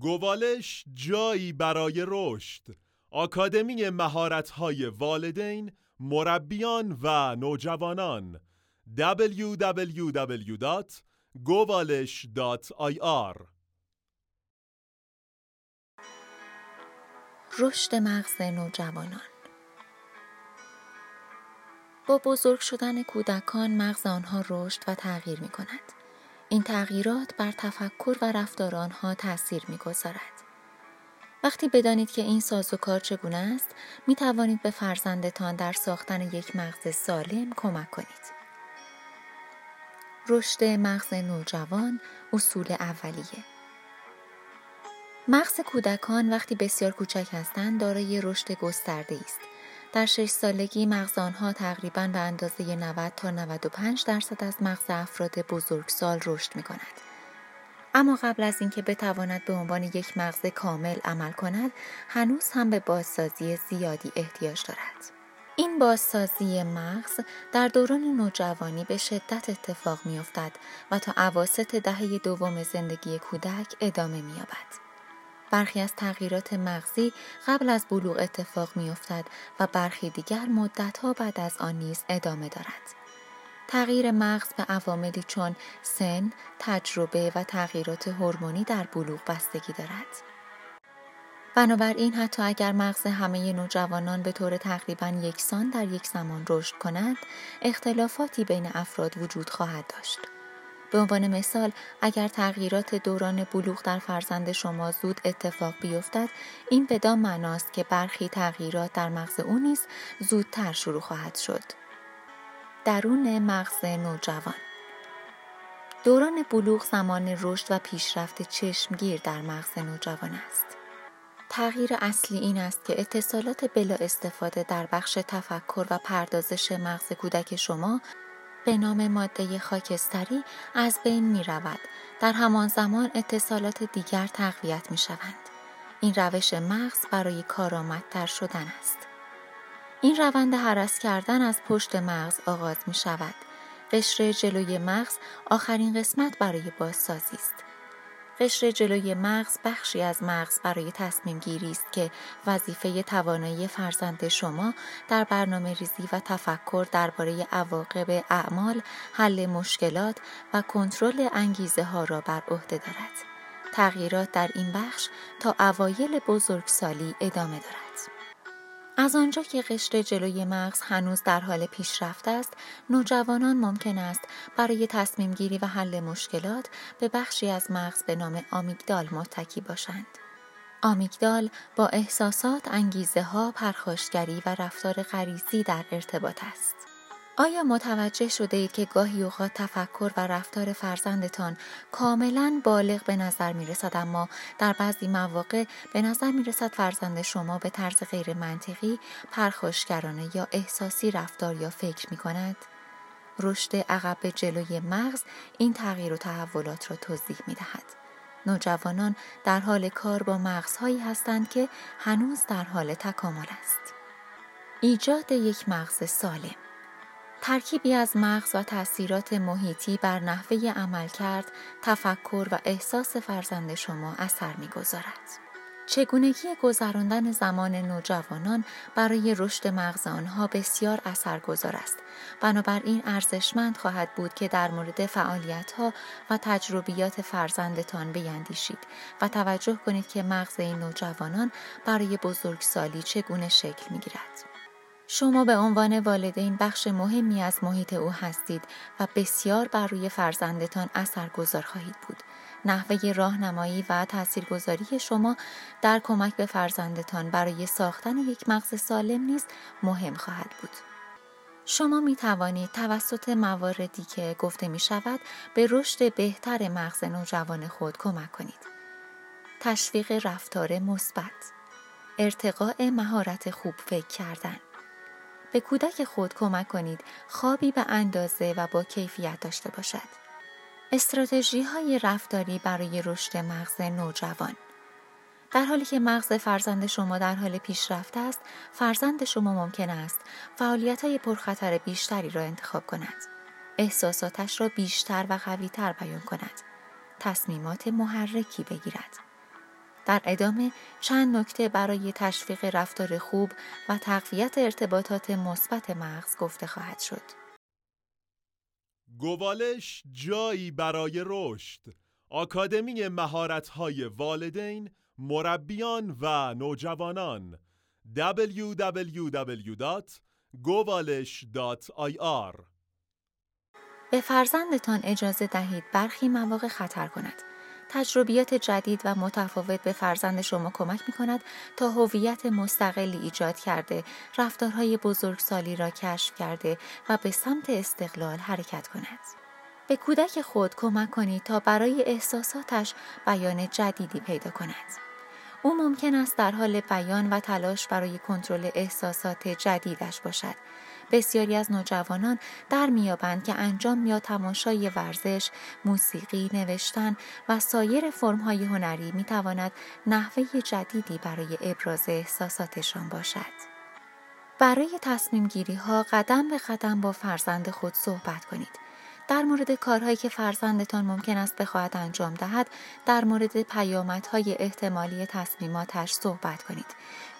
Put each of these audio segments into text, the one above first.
گوالش جایی برای رشد. آکادمی مهارت‌های والدین، مربیان و نوجوانان. www.govalish.ir رشد مغز نوجوانان. با بزرگ شدن کودکان مغز آنها رشد و تغییر می کند. این تغییرات بر تفکر و رفتار آنها تأثیر می گذارد. وقتی بدانید که این ساز و کار چگونه است می توانید به فرزندتان در ساختن یک مغز سالم کمک کنید. رشد مغز نوجوان اصول اولیه مغز کودکان وقتی بسیار کوچک هستند دارای رشد گسترده است در شش سالگی مغز آنها تقریبا به اندازه 90 تا 95 درصد از مغز افراد بزرگسال رشد می کند. اما قبل از اینکه بتواند به عنوان یک مغز کامل عمل کند، هنوز هم به بازسازی زیادی احتیاج دارد. این بازسازی مغز در دوران نوجوانی به شدت اتفاق می افتد و تا عواست دهه دوم زندگی کودک ادامه می یابد. برخی از تغییرات مغزی قبل از بلوغ اتفاق می افتد و برخی دیگر مدتها بعد از آن نیز ادامه دارد. تغییر مغز به عواملی چون سن، تجربه و تغییرات هورمونی در بلوغ بستگی دارد. بنابراین حتی اگر مغز همه نوجوانان به طور تقریبا یکسان در یک زمان رشد کند، اختلافاتی بین افراد وجود خواهد داشت. به عنوان مثال اگر تغییرات دوران بلوغ در فرزند شما زود اتفاق بیفتد این بدان معناست که برخی تغییرات در مغز او نیز زودتر شروع خواهد شد. درون مغز نوجوان دوران بلوغ زمان رشد و پیشرفت چشمگیر در مغز نوجوان است. تغییر اصلی این است که اتصالات بلا استفاده در بخش تفکر و پردازش مغز کودک شما به نام ماده خاکستری از بین می رود. در همان زمان اتصالات دیگر تقویت می شوند. این روش مغز برای کارآمدتر شدن است. این روند حرس کردن از پشت مغز آغاز می شود. قشر جلوی مغز آخرین قسمت برای بازسازی است. قشر جلوی مغز بخشی از مغز برای تصمیم گیری است که وظیفه توانایی فرزند شما در برنامه ریزی و تفکر درباره عواقب اعمال، حل مشکلات و کنترل انگیزه ها را بر عهده دارد. تغییرات در این بخش تا اوایل بزرگسالی ادامه دارد. از آنجا که قشر جلوی مغز هنوز در حال پیشرفت است، نوجوانان ممکن است برای تصمیم گیری و حل مشکلات به بخشی از مغز به نام آمیگدال متکی باشند. آمیگدال با احساسات، انگیزه ها، پرخاشگری و رفتار غریزی در ارتباط است. آیا متوجه شده اید که گاهی اوقات تفکر و رفتار فرزندتان کاملا بالغ به نظر می رسد اما در بعضی مواقع به نظر می رسد فرزند شما به طرز غیر منطقی پرخاشگرانه یا احساسی رفتار یا فکر می کند؟ رشد عقب جلوی مغز این تغییر و تحولات را توضیح می دهد. نوجوانان در حال کار با مغزهایی هستند که هنوز در حال تکامل است. ایجاد یک مغز سالم ترکیبی از مغز و تاثیرات محیطی بر نحوه عمل کرد، تفکر و احساس فرزند شما اثر می‌گذارد. چگونگی گذراندن زمان نوجوانان برای رشد مغز آنها بسیار اثرگذار است بنابراین ارزشمند خواهد بود که در مورد فعالیتها و تجربیات فرزندتان بیندیشید و توجه کنید که مغز این نوجوانان برای بزرگسالی چگونه شکل می‌گیرد شما به عنوان والدین بخش مهمی از محیط او هستید و بسیار بر روی فرزندتان اثرگذار خواهید بود. نحوه راهنمایی و تاثیرگذاری شما در کمک به فرزندتان برای ساختن یک مغز سالم نیز مهم خواهد بود. شما می توانید توسط مواردی که گفته می شود به رشد بهتر مغز نوجوان خود کمک کنید. تشویق رفتار مثبت، ارتقاء مهارت خوب فکر کردن، به کودک خود کمک کنید خوابی به اندازه و با کیفیت داشته باشد. استراتژی های رفتاری برای رشد مغز نوجوان در حالی که مغز فرزند شما در حال پیشرفت است، فرزند شما ممکن است فعالیت های پرخطر بیشتری را انتخاب کند. احساساتش را بیشتر و قویتر بیان کند. تصمیمات محرکی بگیرد. در ادامه چند نکته برای تشویق رفتار خوب و تقویت ارتباطات مثبت مغز گفته خواهد شد. گوالش جایی برای رشد آکادمی مهارت‌های والدین، مربیان و نوجوانان www.govalish.ir به فرزندتان اجازه دهید برخی مواقع خطر کند. تجربیات جدید و متفاوت به فرزند شما کمک می کند تا هویت مستقلی ایجاد کرده، رفتارهای بزرگسالی را کشف کرده و به سمت استقلال حرکت کند. به کودک خود کمک کنید تا برای احساساتش بیان جدیدی پیدا کند. او ممکن است در حال بیان و تلاش برای کنترل احساسات جدیدش باشد. بسیاری از نوجوانان در میابند که انجام یا تماشای ورزش، موسیقی، نوشتن و سایر فرمهای هنری می‌تواند نحوه جدیدی برای ابراز احساساتشان باشد. برای تصمیم گیری ها قدم به قدم با فرزند خود صحبت کنید. در مورد کارهایی که فرزندتان ممکن است بخواهد انجام دهد در مورد پیامدهای احتمالی تصمیماتش صحبت کنید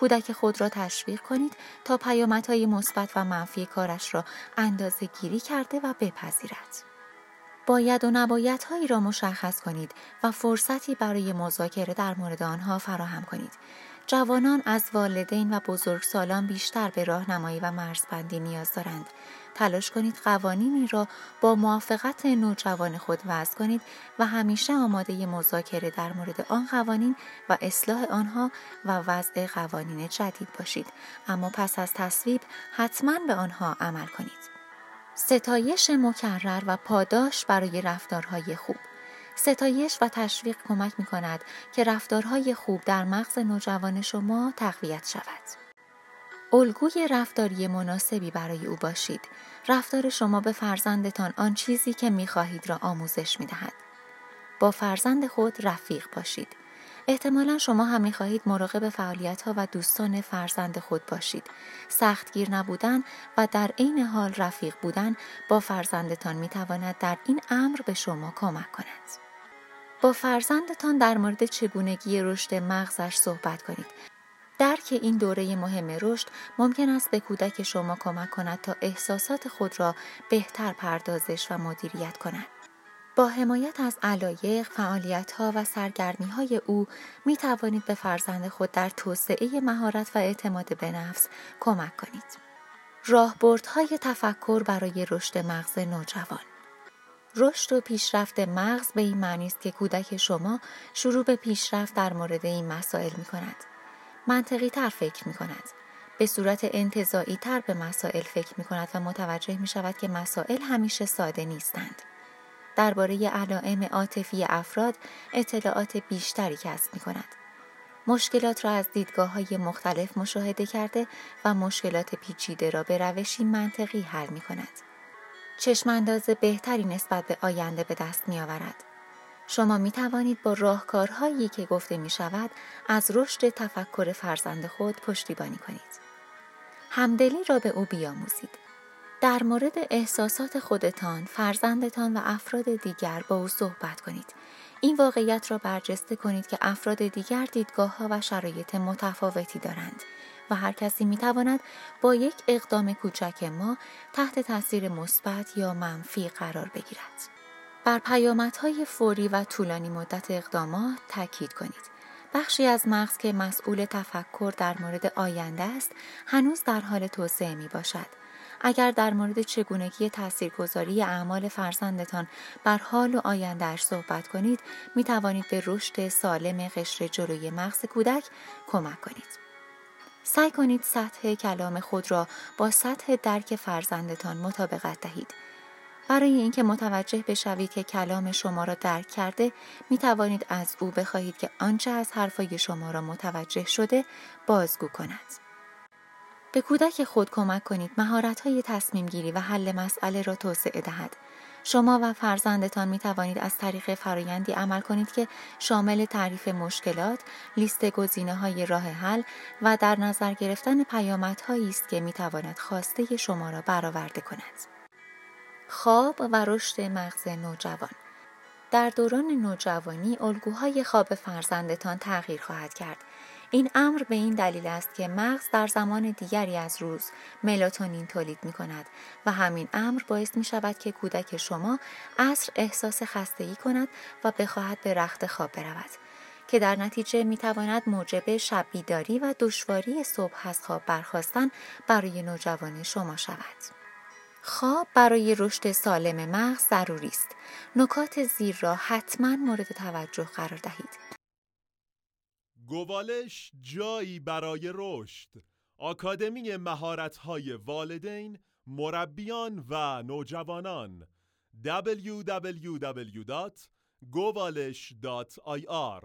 کودک خود را تشویق کنید تا پیامدهای مثبت و منفی کارش را اندازه گیری کرده و بپذیرد. باید و نبایدهایی را مشخص کنید و فرصتی برای مذاکره در مورد آنها فراهم کنید. جوانان از والدین و بزرگسالان بیشتر به راهنمایی و مرزبندی نیاز دارند. تلاش کنید قوانینی را با موافقت نوجوان خود وضع کنید و همیشه آماده مذاکره در مورد آن قوانین و اصلاح آنها و وضع قوانین جدید باشید. اما پس از تصویب حتما به آنها عمل کنید. ستایش مکرر و پاداش برای رفتارهای خوب. ستایش و تشویق کمک می کند که رفتارهای خوب در مغز نوجوان شما تقویت شود. الگوی رفتاری مناسبی برای او باشید. رفتار شما به فرزندتان آن چیزی که می خواهید را آموزش می دهد. با فرزند خود رفیق باشید. احتمالا شما هم می خواهید مراقب فعالیت ها و دوستان فرزند خود باشید. سختگیر نبودن و در عین حال رفیق بودن با فرزندتان می تواند در این امر به شما کمک کند. با فرزندتان در مورد چگونگی رشد مغزش صحبت کنید درک این دوره مهم رشد ممکن است به کودک شما کمک کند تا احساسات خود را بهتر پردازش و مدیریت کند. با حمایت از علایق، فعالیت‌ها و سرگرمی‌های او می توانید به فرزند خود در توسعه مهارت و اعتماد به نفس کمک کنید. راهبردهای تفکر برای رشد مغز نوجوان رشد و پیشرفت مغز به این معنی است که کودک شما شروع به پیشرفت در مورد این مسائل می کند. منطقی تر فکر می کند. به صورت انتظایی تر به مسائل فکر می کند و متوجه می شود که مسائل همیشه ساده نیستند. درباره علائم عاطفی افراد اطلاعات بیشتری کسب می کند. مشکلات را از دیدگاه های مختلف مشاهده کرده و مشکلات پیچیده را به روشی منطقی حل می کند. چشمانداز بهتری نسبت به آینده به دست می آورد. شما می توانید با راهکارهایی که گفته می شود از رشد تفکر فرزند خود پشتیبانی کنید. همدلی را به او بیاموزید. در مورد احساسات خودتان، فرزندتان و افراد دیگر با او صحبت کنید. این واقعیت را برجسته کنید که افراد دیگر دیدگاه ها و شرایط متفاوتی دارند و هر کسی می تواند با یک اقدام کوچک ما تحت تاثیر مثبت یا منفی قرار بگیرد. بر پیامدهای فوری و طولانی مدت اقدامات تاکید کنید. بخشی از مغز که مسئول تفکر در مورد آینده است هنوز در حال توسعه می باشد. اگر در مورد چگونگی تاثیرگذاری اعمال فرزندتان بر حال و آیندهش صحبت کنید می توانید به رشد سالم قشر جلوی مغز کودک کمک کنید. سعی کنید سطح کلام خود را با سطح درک فرزندتان مطابقت دهید. برای اینکه متوجه بشوید که کلام شما را درک کرده می توانید از او بخواهید که آنچه از حرفای شما را متوجه شده بازگو کند. به کودک خود کمک کنید مهارت های تصمیم گیری و حل مسئله را توسعه دهد. شما و فرزندتان می توانید از طریق فرایندی عمل کنید که شامل تعریف مشکلات، لیست گزینه های راه حل و در نظر گرفتن پیامدهایی است که می تواند خواسته شما را برآورده کند. خواب و رشد مغز نوجوان در دوران نوجوانی الگوهای خواب فرزندتان تغییر خواهد کرد. این امر به این دلیل است که مغز در زمان دیگری از روز ملاتونین تولید می کند و همین امر باعث می شود که کودک شما عصر احساس خستگی کند و بخواهد به رخت خواب برود. که در نتیجه می تواند موجب شب بیداری و دشواری صبح از خواب برخواستن برای نوجوان شما شود. خواب برای رشد سالم مغز ضروری است. نکات زیر را حتما مورد توجه قرار دهید. گوالش جایی برای رشد آکادمی مهارت‌های والدین، مربیان و نوجوانان www.govalish.ir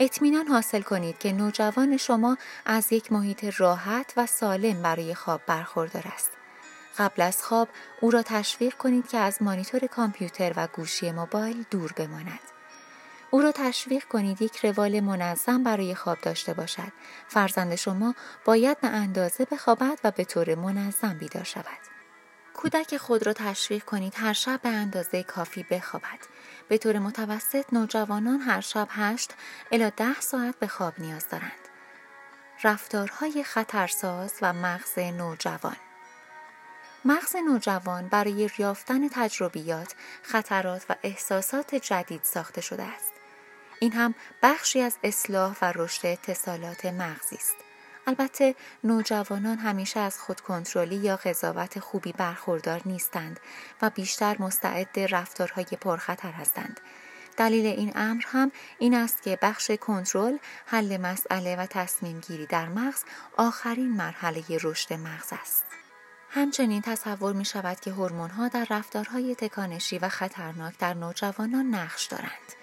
اطمینان حاصل کنید که نوجوان شما از یک محیط راحت و سالم برای خواب برخوردار است. قبل از خواب او را تشویق کنید که از مانیتور کامپیوتر و گوشی موبایل دور بماند. او را تشویق کنید یک روال منظم برای خواب داشته باشد. فرزند شما باید به اندازه بخوابد و به طور منظم بیدار شود. کودک خود را تشویق کنید هر شب به اندازه کافی بخوابد. به طور متوسط نوجوانان هر شب 8 الی 10 ساعت به خواب نیاز دارند. رفتارهای خطرساز و مغز نوجوان مغز نوجوان برای یافتن تجربیات، خطرات و احساسات جدید ساخته شده است. این هم بخشی از اصلاح و رشد اتصالات مغزی است. البته نوجوانان همیشه از خودکنترلی یا قضاوت خوبی برخوردار نیستند و بیشتر مستعد رفتارهای پرخطر هستند. دلیل این امر هم این است که بخش کنترل، حل مسئله و تصمیم گیری در مغز آخرین مرحله رشد مغز است. همچنین تصور می شود که هورمون ها در رفتارهای تکانشی و خطرناک در نوجوانان نقش دارند.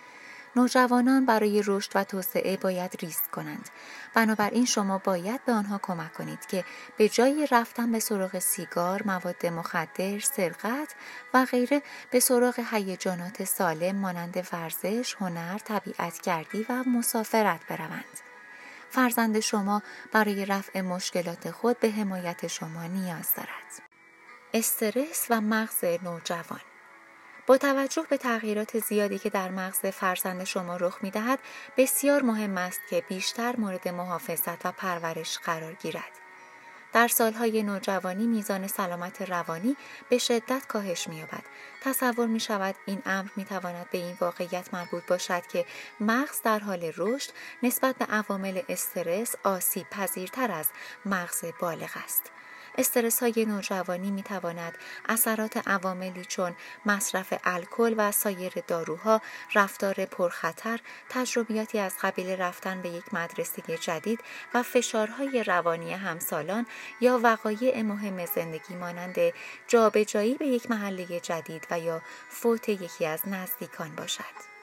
نوجوانان برای رشد و توسعه باید ریسک کنند. بنابراین شما باید به آنها کمک کنید که به جای رفتن به سراغ سیگار، مواد مخدر، سرقت و غیره به سراغ هیجانات سالم مانند ورزش، هنر، طبیعت گردی و مسافرت بروند. فرزند شما برای رفع مشکلات خود به حمایت شما نیاز دارد. استرس و مغز نوجوان با توجه به تغییرات زیادی که در مغز فرزند شما رخ می دهد بسیار مهم است که بیشتر مورد محافظت و پرورش قرار گیرد. در سالهای نوجوانی میزان سلامت روانی به شدت کاهش می‌یابد. تصور می شود این امر می تواند به این واقعیت مربوط باشد که مغز در حال رشد نسبت به عوامل استرس آسیب پذیرتر از مغز بالغ است. استرس های نوجوانی می تواند اثرات عواملی چون مصرف الکل و سایر داروها، رفتار پرخطر، تجربیاتی از قبیل رفتن به یک مدرسه جدید و فشارهای روانی همسالان یا وقایع مهم زندگی مانند جابجایی به یک محله جدید و یا فوت یکی از نزدیکان باشد.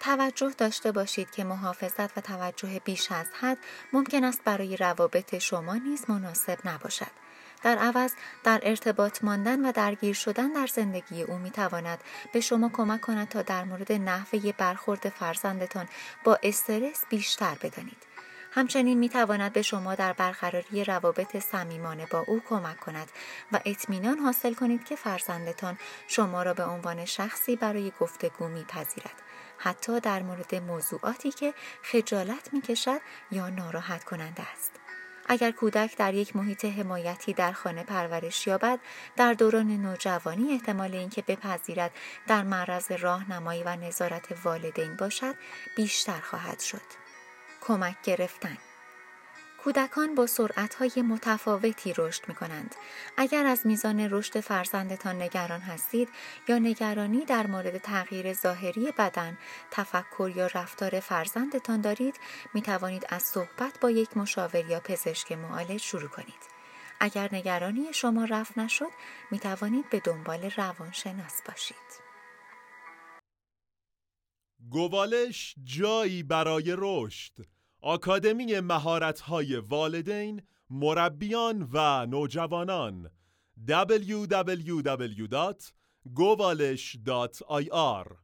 توجه داشته باشید که محافظت و توجه بیش از حد ممکن است برای روابط شما نیز مناسب نباشد. در عوض در ارتباط ماندن و درگیر شدن در زندگی او می تواند به شما کمک کند تا در مورد نحوه برخورد فرزندتان با استرس بیشتر بدانید. همچنین می تواند به شما در برقراری روابط صمیمانه با او کمک کند و اطمینان حاصل کنید که فرزندتان شما را به عنوان شخصی برای گفتگو میپذیرد حتی در مورد موضوعاتی که خجالت می کشد یا ناراحت کننده است. اگر کودک در یک محیط حمایتی در خانه پرورش یابد در دوران نوجوانی احتمال اینکه بپذیرد در معرض راهنمایی و نظارت والدین باشد بیشتر خواهد شد. کمک گرفتن کودکان با سرعتهای متفاوتی رشد می کنند. اگر از میزان رشد فرزندتان نگران هستید یا نگرانی در مورد تغییر ظاهری بدن، تفکر یا رفتار فرزندتان دارید، می توانید از صحبت با یک مشاور یا پزشک معالج شروع کنید. اگر نگرانی شما رفت نشد، می توانید به دنبال روانشناس باشید. گوالش جایی برای رشد آکادمی مهارت‌های والدین، مربیان و نوجوانان. www.govalish.ir